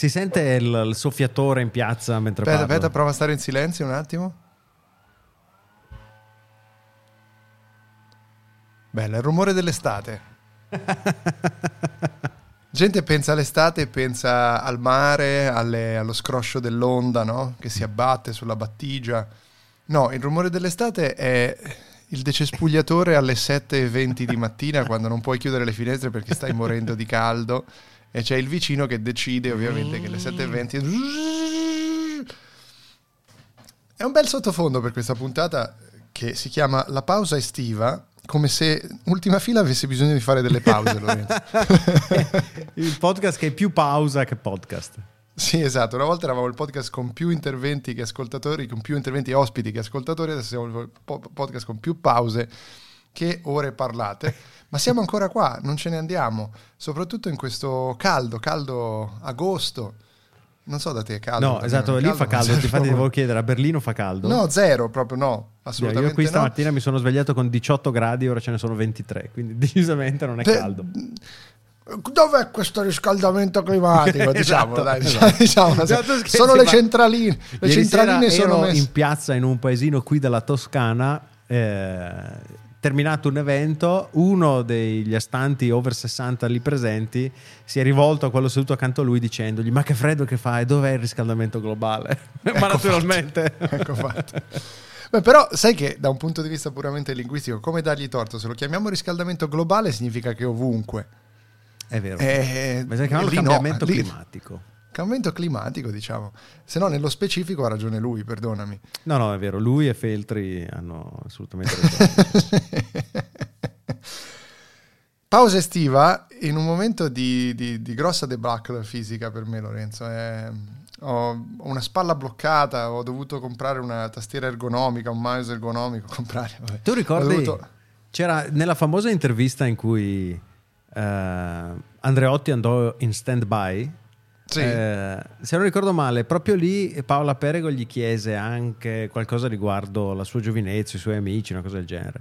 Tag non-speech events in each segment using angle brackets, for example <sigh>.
Si sente il, il soffiatore in piazza mentre Aspetta, parlo. aspetta, prova a stare in silenzio un attimo. Bello, il rumore dell'estate. <laughs> Gente pensa all'estate, pensa al mare, alle- allo scroscio dell'onda, no? Che si abbatte sulla battigia. No, il rumore dell'estate è il decespugliatore alle 7.20 di mattina quando non puoi chiudere le finestre perché stai morendo di caldo e c'è il vicino che decide ovviamente che alle 7.20... È un bel sottofondo per questa puntata che si chiama La pausa estiva, come se Ultima Fila avesse bisogno di fare delle pause, <laughs> il podcast che è più pausa che podcast. Sì, esatto. Una volta eravamo il podcast con più interventi che ascoltatori, con più interventi ospiti che ascoltatori, adesso siamo il po- podcast con più pause che ore parlate. Ma siamo ancora qua, non ce ne andiamo, soprattutto in questo caldo, caldo agosto. Non so da te, è caldo. No, esatto, lì fa caldo. Infatti, <laughs> proprio- ti volevo chiedere: a Berlino fa caldo? No, zero, proprio no, Io assolutamente qui no. stamattina mi sono svegliato con 18 gradi, ora ce ne sono 23, quindi <laughs> decisamente non è Beh, caldo. Dov'è questo riscaldamento climatico? <laughs> Diciamo, Esatto, dai, esatto. diciamo, Esatto, scherzi, sono le centraline. Le centraline sono messe. in piazza in un paesino qui della Toscana. eh, terminato un evento, uno degli astanti over 60 lì presenti si è rivolto a quello seduto accanto a lui dicendogli: Ma che freddo che fa? E dov'è il riscaldamento globale? <laughs> Ma Ecco naturalmente, Ecco fatto. Beh, però sai che da un punto di vista puramente linguistico, come dargli torto? Se lo chiamiamo riscaldamento globale significa che ovunque. è vero. Eh, Ma si chiama lì no, cambiamento lì- climatico. Cambiamento climatico, diciamo. Se no, nello specifico ha ragione lui, perdonami. No, no, è vero. Lui e Feltri hanno assolutamente ragione. <laughs> Pausa estiva in un momento di, di- di grossa debacle fisica per me, Lorenzo. Eh, ho una spalla bloccata, ho dovuto comprare una tastiera ergonomica, un mouse ergonomico. <laughs> Comprare, vabbè. Tu ricordi? Dovuto- C'era nella famosa intervista in cui eh, Andreotti andò in stand-by. Sì. eh, se non ricordo male, proprio lì Paola Perego gli chiese anche qualcosa riguardo la sua giovinezza, i suoi amici, una cosa del genere.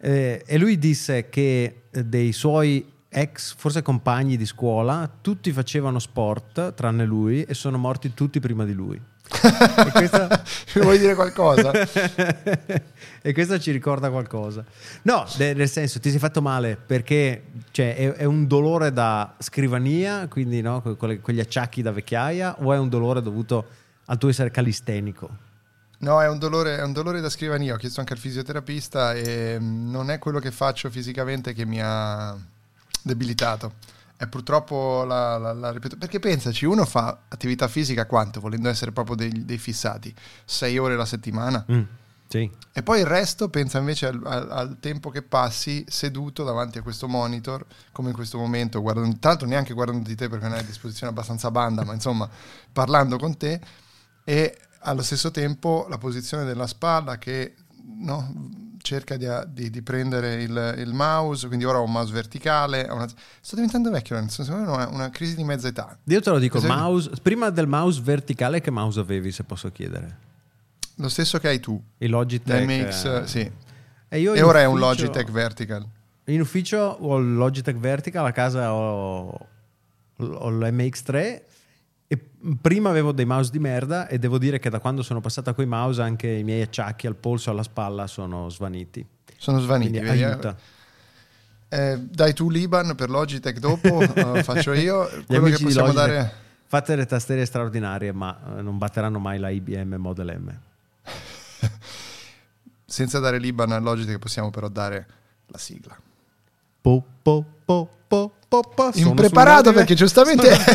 Eh, e lui disse che eh, dei suoi ex, forse compagni di scuola, tutti facevano sport tranne lui e sono morti tutti prima di lui. E questa- <laughs> vuoi dire qualcosa? <laughs> e questo ci ricorda qualcosa. No, nel senso, ti sei fatto male perché cioè, è, è un dolore da scrivania, quindi no, que- quelle- quegli acciacchi da vecchiaia, o è un dolore dovuto al tuo essere calistenico? No, è un, dolore, è un dolore da scrivania. Ho chiesto anche al fisioterapista e mm, non è quello che faccio fisicamente che mi ha debilitato. È purtroppo la, la, la ripeto- Perché pensaci, uno fa attività fisica quanto, volendo essere proprio dei, dei fissati? Sei ore la settimana. Mm, sì. E poi il resto pensa invece al, al- al tempo che passi seduto davanti a questo monitor, come in questo momento, guardando, tra l'altro neanche guardando di te perché non hai a disposizione abbastanza banda, ma insomma parlando con te e allo stesso tempo la posizione della spalla che no, cerca di, di- di prendere il, il mouse, quindi ora ho un mouse verticale, una- sto diventando vecchio, nel senso che una, una crisi di mezza età. Io te lo dico, mouse, prima del mouse verticale che mouse avevi, se posso chiedere? Lo stesso che hai tu, Il Logitech. l'MX, eh, sì. E, io E ora è un Logitech Vertical. In ufficio ho il Logitech Vertical, a casa ho, ho l'MX3 e prima avevo dei mouse di merda e devo dire che da quando sono passata coi mouse anche i miei acciacchi al polso e alla spalla sono svaniti. Sono svaniti, Quindi eh? aiuta. Eh, dai tu l'Iban per Logitech dopo, <laughs> eh, faccio io. Quello che possiamo dare... fate le tastiere straordinarie ma eh, non batteranno mai la IBM Model M. <laughs> Senza dare l'Iban a Logitech possiamo però dare la sigla. Po, po, po, po, po, po. Sono Impreparato perché giustamente... <laughs>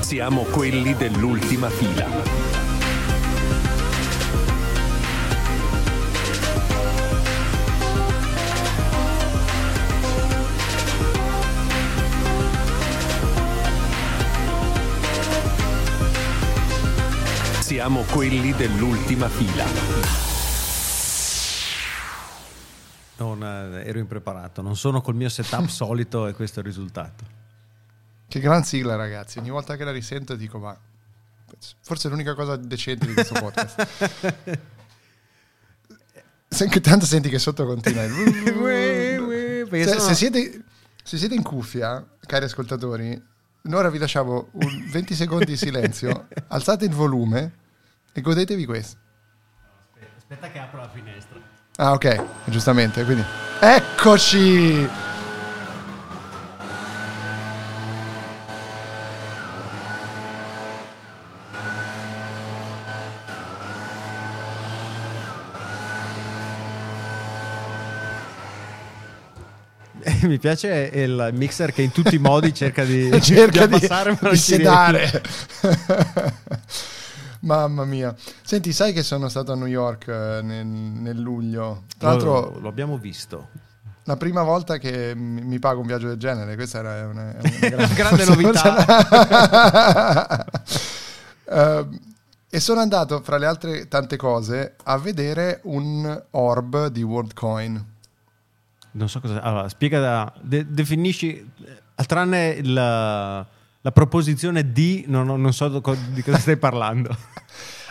Siamo quelli dell'ultima fila. Siamo quelli dell'ultima fila. Non, eh, ero impreparato, non sono col mio setup <laughs> solito e questo è il risultato. Che gran sigla, ragazzi. Ogni volta che la risento dico, ma forse è l'unica cosa decente di questo podcast. <laughs> Senti, tanto senti che sotto continua. <laughs> il- Perché se, sono- se siete, se siete in cuffia, cari ascoltatori, ora vi lasciamo un 20 secondi di silenzio, alzate il volume e godetevi questo. Aspetta che apro la finestra. Ah, ok, giustamente. Quindi, eccoci! <laughs> Mi piace il mixer che in tutti i modi cerca di, <laughs> cerca di di, di sedare. <laughs> Mamma mia. Senti, sai che sono stato a New York eh, nel, nel luglio? Tra l'altro, lo, lo abbiamo visto. la prima volta che mi pago un viaggio del genere, questa era una, una <laughs> grande forse- novità. <laughs> Ehm, e sono andato, fra le altre tante cose, a vedere un orb di WorldCoin. Non so cosa. Allora, spiega, da- de- definisci. eh, Tranne il- la proposizione di, non, non so di cosa stai <laughs> parlando.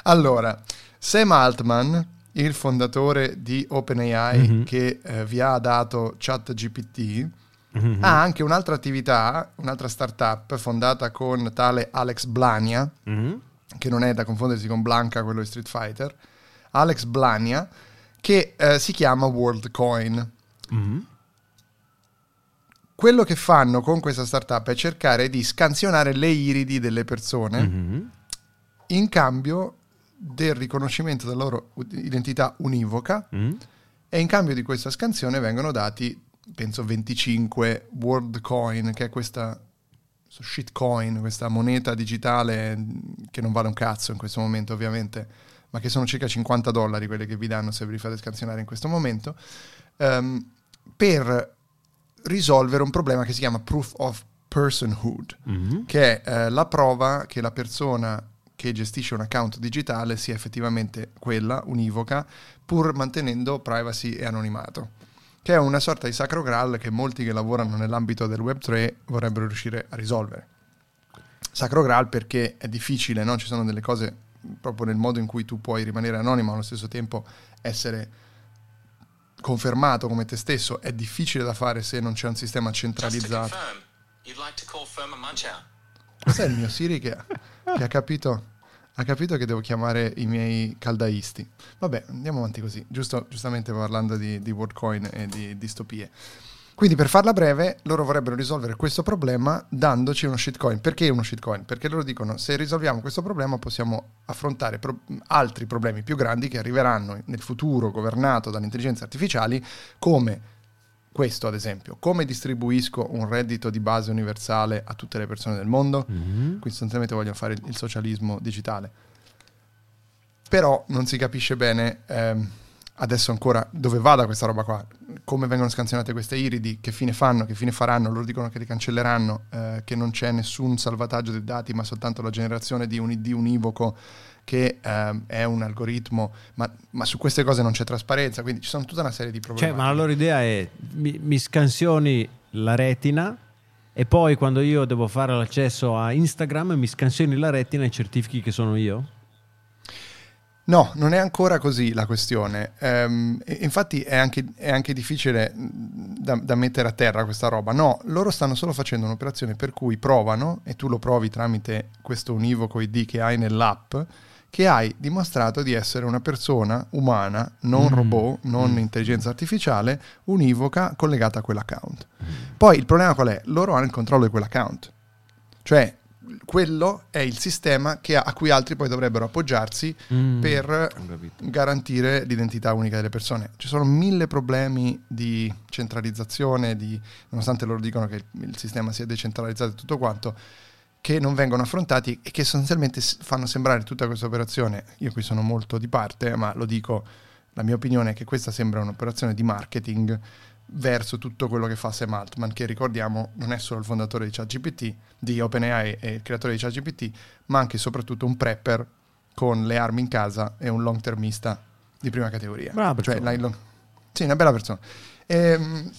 Allora, Sam Altman, il fondatore di OpenAI Mhm. che eh, vi ha dato ChatGPT, Mhm. ha anche un'altra attività, un'altra startup fondata con tale Alex Blania, Mhm. che non è da confondersi con Blanca, quello di Street Fighter, Alex Blania, che eh, si chiama WorldCoin. Quello che fanno con questa startup è cercare di scansionare le iridi delle persone Mhm. in cambio del riconoscimento della loro identità univoca Mhm. e in cambio di questa scansione vengono dati, penso, 25 world coin, che è questa shitcoin, questa moneta digitale mm, che non vale un cazzo in questo momento ovviamente, ma che sono circa 50 dollari quelle che vi danno se vi fate scansionare in questo momento, ehm, per risolvere un problema che si chiama proof of personhood Mhm. che è eh, la prova che la persona che gestisce un account digitale sia effettivamente quella, univoca, pur mantenendo privacy e anonimato. Che è una sorta di sacro graal che molti che lavorano nell'ambito del Web3 vorrebbero riuscire a risolvere. Sacro graal perché è difficile, no? ci sono delle cose proprio nel modo in cui tu puoi rimanere anonimo ma allo stesso tempo essere confermato come te stesso, è difficile da fare se non c'è un sistema centralizzato. confirm, you'd like to call firm a munch out. Questo è il mio Siri che, che ha, capito, ha capito che devo chiamare i miei caldaisti. Vabbè, andiamo avanti così, giusto, giustamente parlando di, di WorldCoin e di distopie. Quindi per farla breve, loro vorrebbero risolvere questo problema dandoci uno shitcoin. Perché uno shitcoin? Perché loro dicono se risolviamo questo problema possiamo affrontare pro- altri problemi più grandi che arriveranno nel futuro governato dalle intelligenze artificiali come questo ad esempio. Come distribuisco un reddito di base universale a tutte le persone del mondo? Mhm. Quindi sostanzialmente vogliono fare il socialismo digitale. Però non si capisce bene ehm, adesso ancora dove vada questa roba qua, come vengono scansionate queste iridi, che fine fanno, che fine faranno, loro dicono che le cancelleranno, eh, che non c'è nessun salvataggio dei dati, ma soltanto la generazione di un ID univoco che ehm, è un algoritmo, ma, ma su queste cose non c'è trasparenza, quindi ci sono tutta una serie di problemi. Cioè, ma la loro idea è mi, mi scansioni la retina e poi quando io devo fare l'accesso a Instagram mi scansioni la retina e certifichi che sono io? No, non è ancora così la questione. Ehm, infatti è anche, è anche difficile mh, da, da mettere a terra questa roba. No, loro stanno solo facendo un'operazione per cui provano, e tu lo provi tramite questo univoco ID che hai nell'app, che hai dimostrato di essere una persona umana, non Mm. robot, non intelligenza artificiale, univoca collegata a quell'account. Poi il problema qual è? Loro hanno il controllo di quell'account. Cioè, quello è il sistema che- a cui altri poi dovrebbero appoggiarsi Mm, per garantire l'identità unica delle persone. Ci sono mille problemi di centralizzazione, di- nonostante loro dicono che il sistema sia decentralizzato e tutto quanto, che non vengono affrontati e che sostanzialmente fanno sembrare tutta questa operazione, io qui sono molto di parte, ma lo dico, la mia opinione è che questa sembra un'operazione di marketing verso tutto quello che fa Sam Altman, che ricordiamo non è solo il fondatore di ChatGPT, di OpenAI e il creatore di ChatGPT, ma anche e soprattutto un prepper con le armi in casa e un long termista di prima categoria. Bravo, Cioè, long- Sì, una bella persona. Ehm,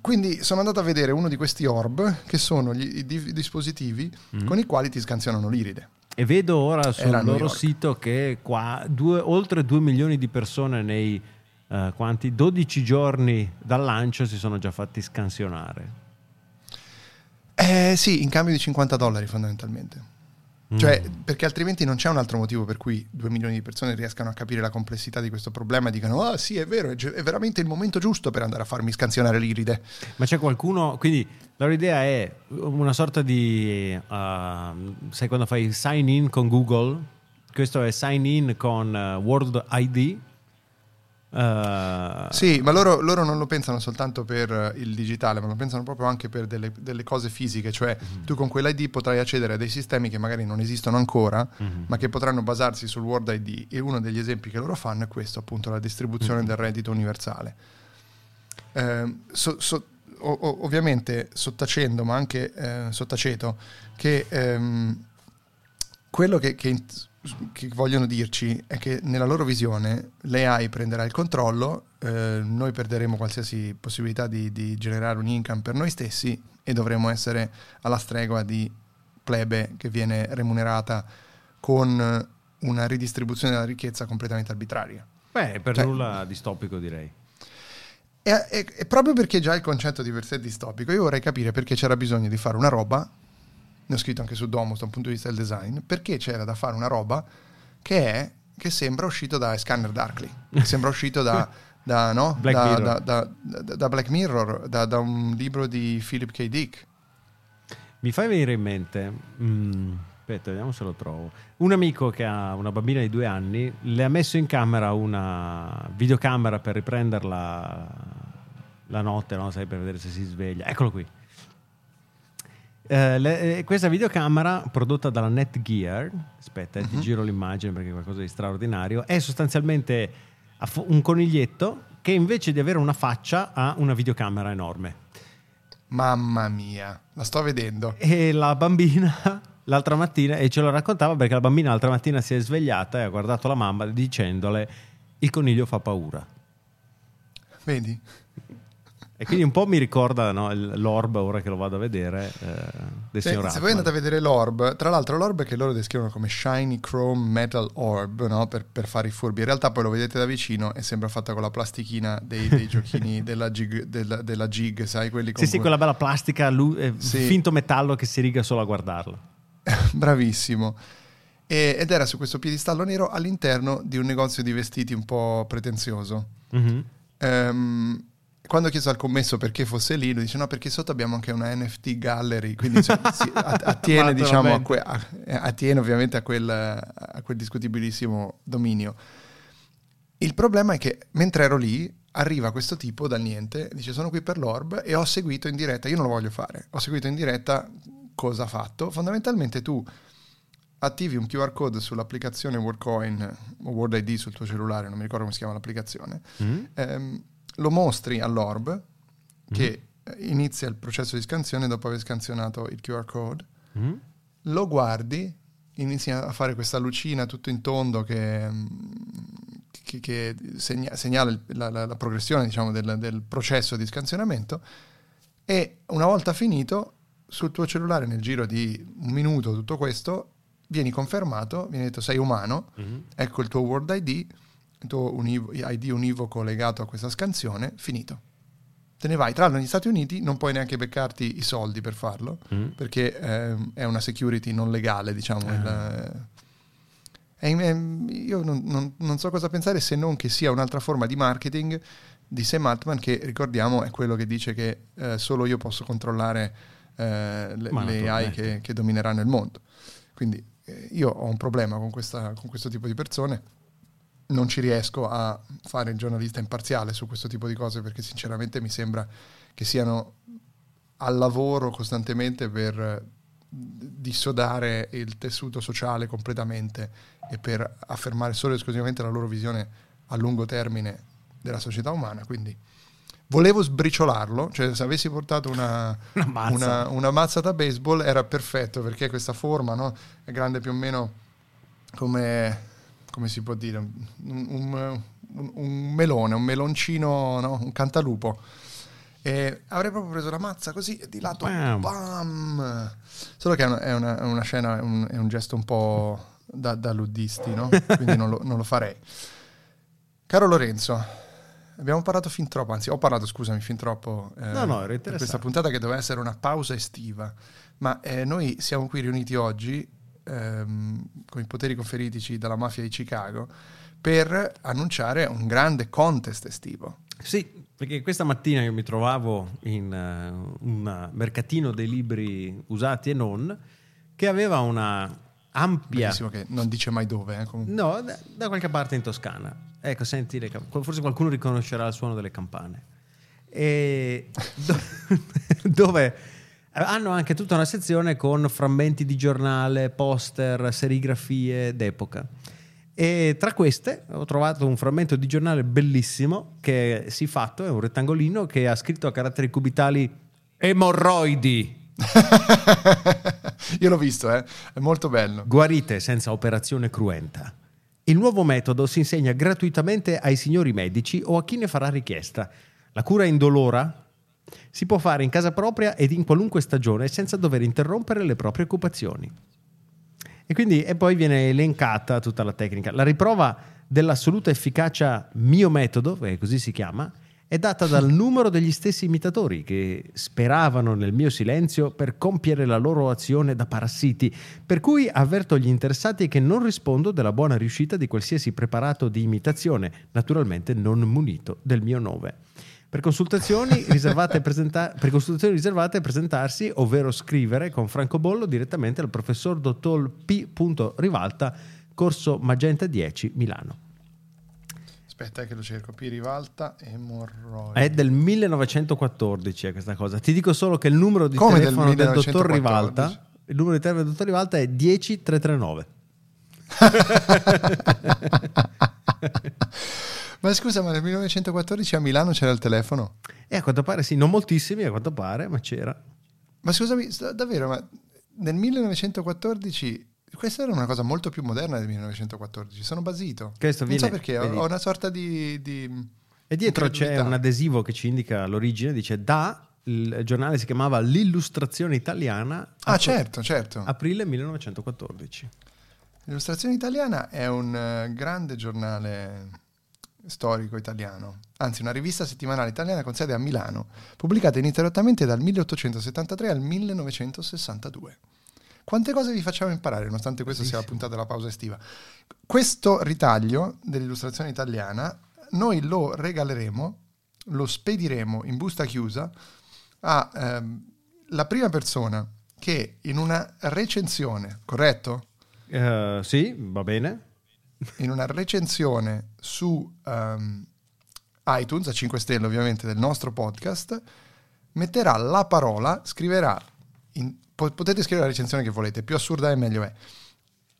quindi sono andato a vedere uno di questi orb, che sono gli- i di- dispositivi Mm. con i quali ti scansionano l'iride. E vedo ora sul loro sito che qua due- oltre 2 milioni di persone nei eh, quanti 12 giorni dal lancio si sono già fatti scansionare. Eh sì, in cambio di 50 dollari fondamentalmente. Mm. Cioè, perché altrimenti non c'è un altro motivo per cui 2 milioni di persone riescano a capire la complessità di questo problema e dicano, ah sì, è vero, è, ge- è veramente il momento giusto per andare a farmi scansionare l'iride. Ma c'è qualcuno, quindi la loro idea è una sorta di, uh, sai quando fai sign in con Google, questo è sign in con eh, World ID. Uh, Sì, ma loro, loro non lo pensano soltanto per eh, il digitale, ma lo pensano proprio anche per delle, delle cose fisiche, cioè Mhm. tu con quell'ID potrai accedere a dei sistemi che magari non esistono ancora, Mhm. ma che potranno basarsi sul World ID e uno degli esempi che loro fanno è questo, appunto, la distribuzione Mhm. del reddito universale. Ehm, so- so- o- o- ovviamente sottacendo, ma anche eh, sottaceto, che ehm, quello che, che che vogliono dirci è che nella loro visione l'AI prenderà il controllo, eh, noi perderemo qualsiasi possibilità di, di generare un income per noi stessi e dovremo essere alla stregua di plebe che viene remunerata con una ridistribuzione della ricchezza completamente arbitraria. beh, per cioè- nulla distopico direi. E, proprio perché già il concetto di per sé è distopico, io vorrei capire perché c'era bisogno di fare una roba, ne ho scritto anche su Domus da un punto di vista del design, perché c'era da fare una roba che è che sembra uscito da Scanner Darkly, che sembra uscito da, da, no? <laughs> Black da, Mirror. da- Black Mirror, da, da un libro di Philip K. Dick. Mi fai venire in mente, mm, aspetta, vediamo se lo trovo. Un amico che ha una bambina di due anni le ha messo in camera una videocamera per riprenderla la notte, no? Sai, per vedere se si sveglia. Eccolo qui. Eh, le- eh, questa videocamera prodotta dalla Netgear, aspetta, eh, ti giro l'immagine perché è qualcosa di straordinario, è sostanzialmente un coniglietto che invece di avere una faccia ha una videocamera enorme. Mamma mia, la sto vedendo. E la bambina <laughs> l'altra mattina, e ce lo raccontava perché la bambina l'altra mattina si è svegliata e ha guardato la mamma dicendole il coniglio fa paura. Vedi? E quindi un po' mi ricorda no, l'orb, ora che lo vado a vedere, eh, del Se, signor se voi andate a vedere l'orb, tra l'altro l'orb che loro descrivono come shiny chrome metal orb, no? per, per fare i furbi, in realtà poi lo vedete da vicino e sembra fatta con la plastichina dei, dei <laughs> giochini della jig, della, della jig, sai, quelli con Sì, sì, quella bella plastica, lu- eh, Sì. finto metallo che si riga solo a guardarlo. <laughs> Bravissimo. Ed era su questo piedistallo nero all'interno di un negozio di vestiti un po' pretenzioso. Mhm. Ehm, quando ho chiesto al commesso perché fosse lì, lui dice no perché sotto abbiamo anche una NFT gallery, quindi cioè, <laughs> attiene, diciamo, a que- a- eh, attiene ovviamente a quel, a quel discutibilissimo dominio. Il problema è che mentre ero lì arriva questo tipo dal niente, dice sono qui per l'orb e ho seguito in diretta, io non lo voglio fare, ho seguito in diretta cosa ha fatto. Fondamentalmente tu attivi un QR code sull'applicazione WorldCoin o World ID sul tuo cellulare, non mi ricordo come si chiama l'applicazione, Mhm. ehm, lo mostri all'orb che eh, inizia il processo di scansione dopo aver scansionato il QR code, Mhm. lo guardi, inizia a fare questa lucina tutto in tondo che, mm, che- che segna- segnala il- la, la- la progressione diciamo, del, del processo di scansionamento e una volta finito sul tuo cellulare nel giro di un minuto tutto questo vieni confermato, viene detto sei umano, Mhm. ecco il tuo World ID, il tuo univ- ID univoco legato a questa scansione, finito. Te ne vai. Tra l'altro negli Stati Uniti non puoi neanche beccarti i soldi per farlo, Mhm. perché ehm, è una security non legale, diciamo. Ah. il- è- io non, non- non so cosa pensare se non che sia un'altra forma di marketing di Sam Altman, che ricordiamo è quello che dice che eh, solo io posso controllare eh, le, le AI che, che domineranno il mondo. Quindi eh, io ho un problema con, questa- con questo tipo di persone. Non ci riesco a fare il giornalista imparziale su questo tipo di cose perché sinceramente mi sembra che siano al lavoro costantemente per dissodare il tessuto sociale completamente e per affermare solo e esclusivamente la loro visione a lungo termine della società umana. Quindi volevo sbriciolarlo, cioè se avessi portato una, <laughs> Una mazza. una, una mazza da baseball era perfetto perché questa forma no, è grande più o meno come, come si può dire, un, un- un, melone, un meloncino, no? un cantalupo. E avrei proprio preso la mazza così e di lato, Bam. bam! Solo che è una, è una- è una scena, è un, è un gesto un po' da, da luddisti, no? <laughs> Quindi non lo, non lo farei. Caro Lorenzo, abbiamo parlato fin troppo, anzi ho parlato, scusami, fin troppo eh, No, no, per interessante. questa puntata che doveva essere una pausa estiva, ma eh, noi siamo qui riuniti oggi ehm, con i poteri conferitici dalla mafia di Chicago per annunciare un grande contest estivo. Sì, perché questa mattina io mi trovavo in eh, un mercatino dei libri usati e non, che aveva una ampia... Bellissimo che non dice mai dove. eh. No, da, da qualche parte in Toscana. Ecco, senti, le forse qualcuno riconoscerà il suono delle campane. E do- <laughs> dove hanno anche tutta una sezione con frammenti di giornale, poster, serigrafie d'epoca. E tra queste ho trovato un frammento di giornale bellissimo che è fatto, è un rettangolino che ha scritto a caratteri cubitali emorroidi. <laughs> Io l'ho visto, eh, è molto bello. Guarite senza operazione cruenta. Il nuovo metodo si insegna gratuitamente ai signori medici o a chi ne farà richiesta. La cura indolora si può fare in casa propria ed in qualunque stagione senza dover interrompere le proprie occupazioni. E quindi e poi viene elencata tutta la tecnica. La riprova dell'assoluta efficacia mio metodo, perché così si chiama, è data dal <laughs> numero degli stessi imitatori che speravano nel mio silenzio per compiere la loro azione da parassiti, per cui avverto gli interessati che non rispondo della buona riuscita di qualsiasi preparato di imitazione, naturalmente non munito del mio nome. Per consultazioni <laughs> riservate, presenta- per consultazioni riservate presentarsi, ovvero scrivere con francobollo direttamente al professor dottor P. Rivalta, corso Magenta 10, Milano. Aspetta eh, che lo cerco. P. Rivalta, emorroidi. È del 1914 eh, questa cosa. Ti dico solo che il numero di Come del telefono del, dottor 1914? Rivalta, il numero di telefono del dottor Rivalta è 10339. <laughs> <laughs> ma scusa, ma nel 1914 a Milano c'era il telefono? E a quanto pare sì, non moltissimi a quanto pare, ma c'era. Ma scusami, davvero, ma nel 1914 questa era una cosa molto più moderna del 1914. Sono basito. Questo non so viene- perché, ho, vedi. ho una sorta di... di E dietro c'è un adesivo che ci indica l'origine, dice da, il giornale si chiamava L'illustrazione italiana, Ah, certo, certo. aprile 1914. L'illustrazione italiana è un eh, grande giornale storico italiano, anzi una rivista settimanale italiana con sede a Milano, pubblicata ininterrottamente dal 1873 al 1962. Quante cose vi facciamo imparare, nonostante questa sia la puntata della pausa estiva. Questo ritaglio dell'illustrazione italiana noi lo regaleremo, lo spediremo in busta chiusa a ehm, prima persona che in una recensione, corretto? Eh, sì, va bene. In una recensione su ehm, iTunes, a 5 stelle ovviamente del nostro podcast, metterà la parola, scriverà, in- po- potete scrivere la recensione che volete, più assurda è meglio è,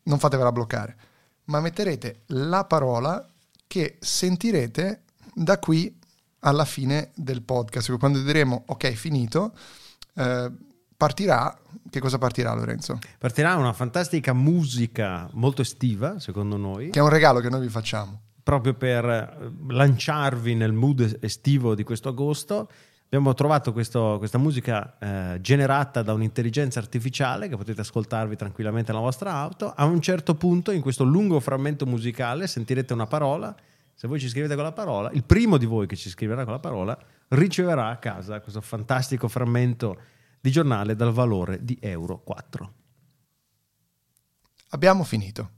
non fatevela bloccare, ma metterete la parola che sentirete da qui alla fine del podcast, quando diremo ok finito, eh, partirà, che cosa partirà Lorenzo? Partirà una fantastica musica molto estiva, secondo noi, Che è un regalo che noi vi facciamo. proprio per eh, lanciarvi nel mood estivo di questo agosto. Abbiamo trovato questo- questa musica eh, generata da un'intelligenza artificiale che potete ascoltarvi tranquillamente nella vostra auto. A un certo punto, in questo lungo frammento musicale, sentirete una parola. Se voi ci scrivete con la parola, il primo di voi che ci scriverà con la parola riceverà a casa questo fantastico frammento di giornale dal valore di euro 4. Abbiamo finito.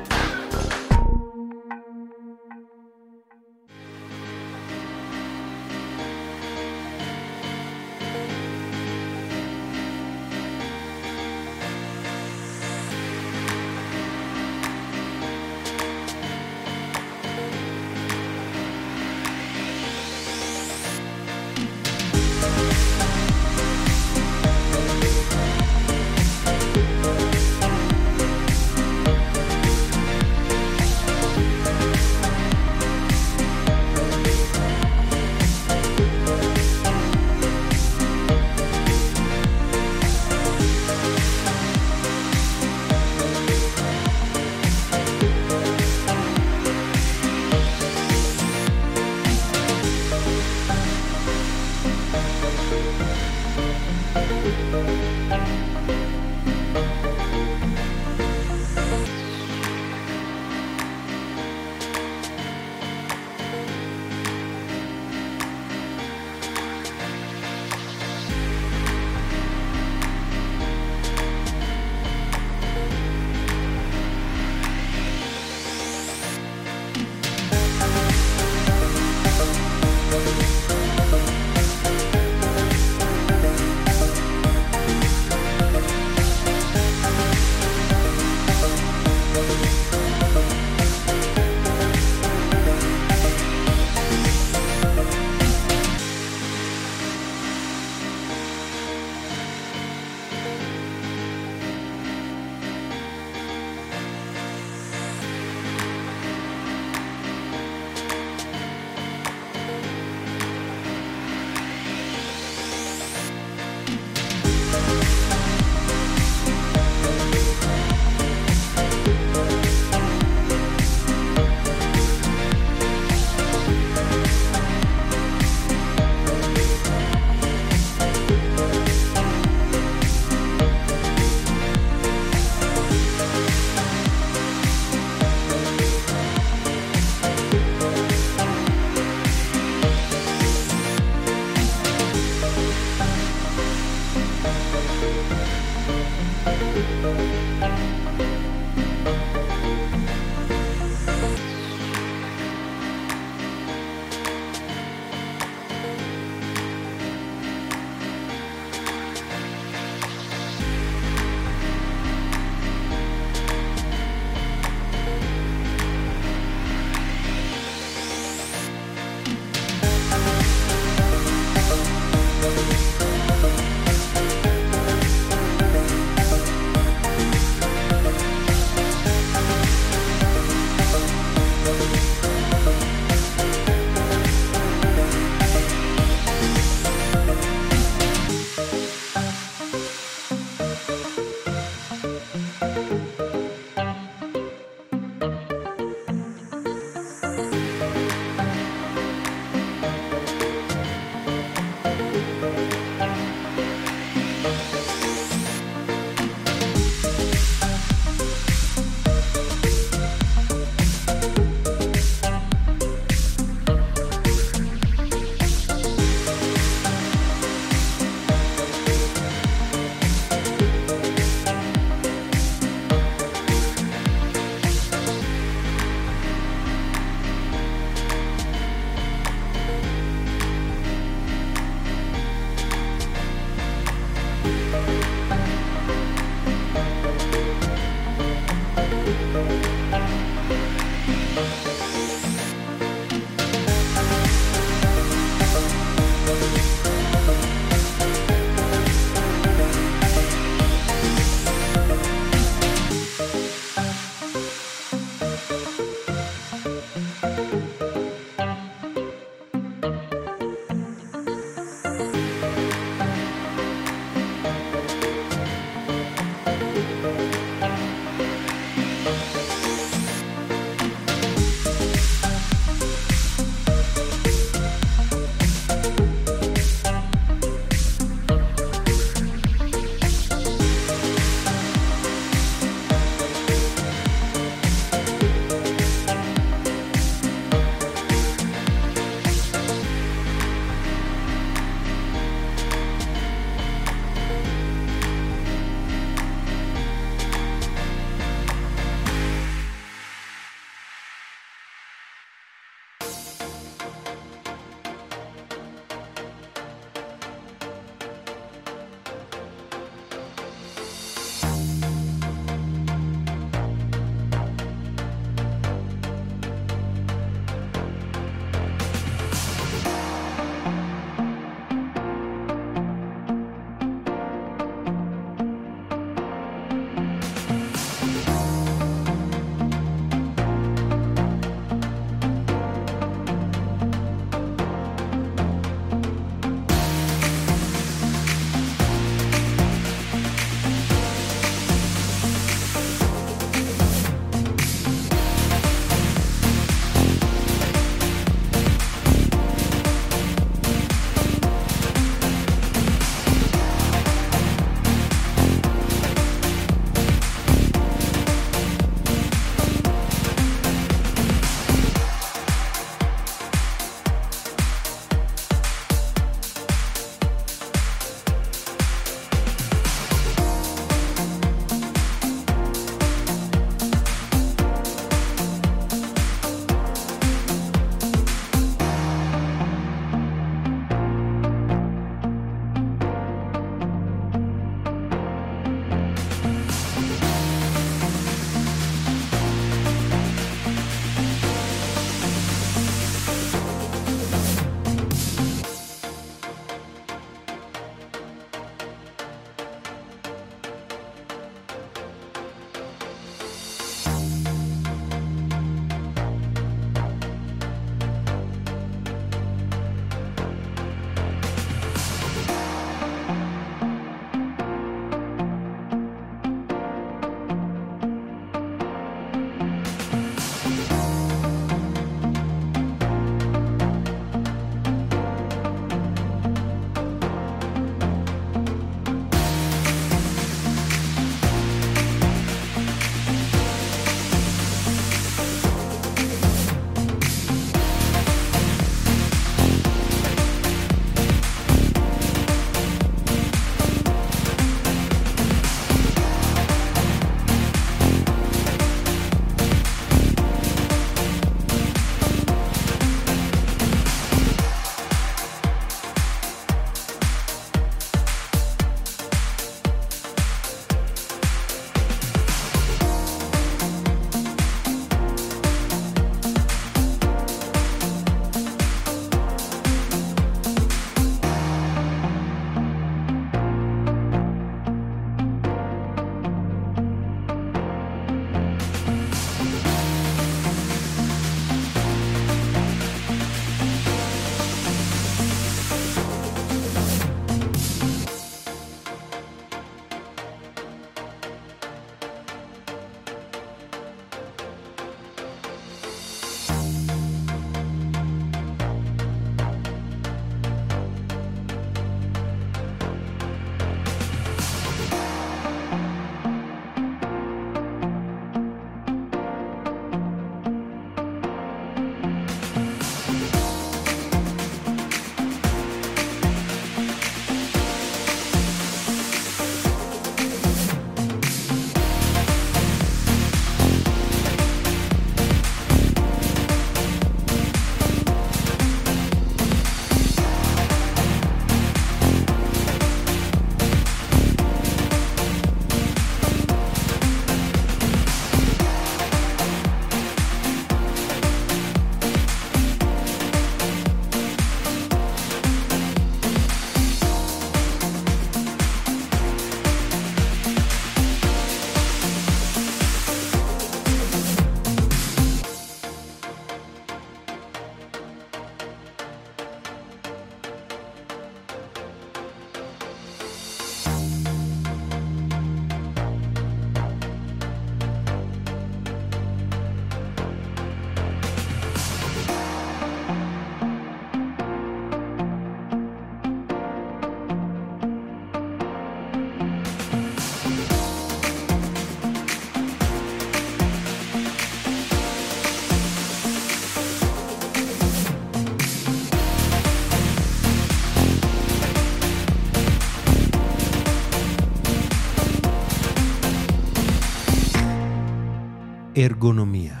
ergonomía.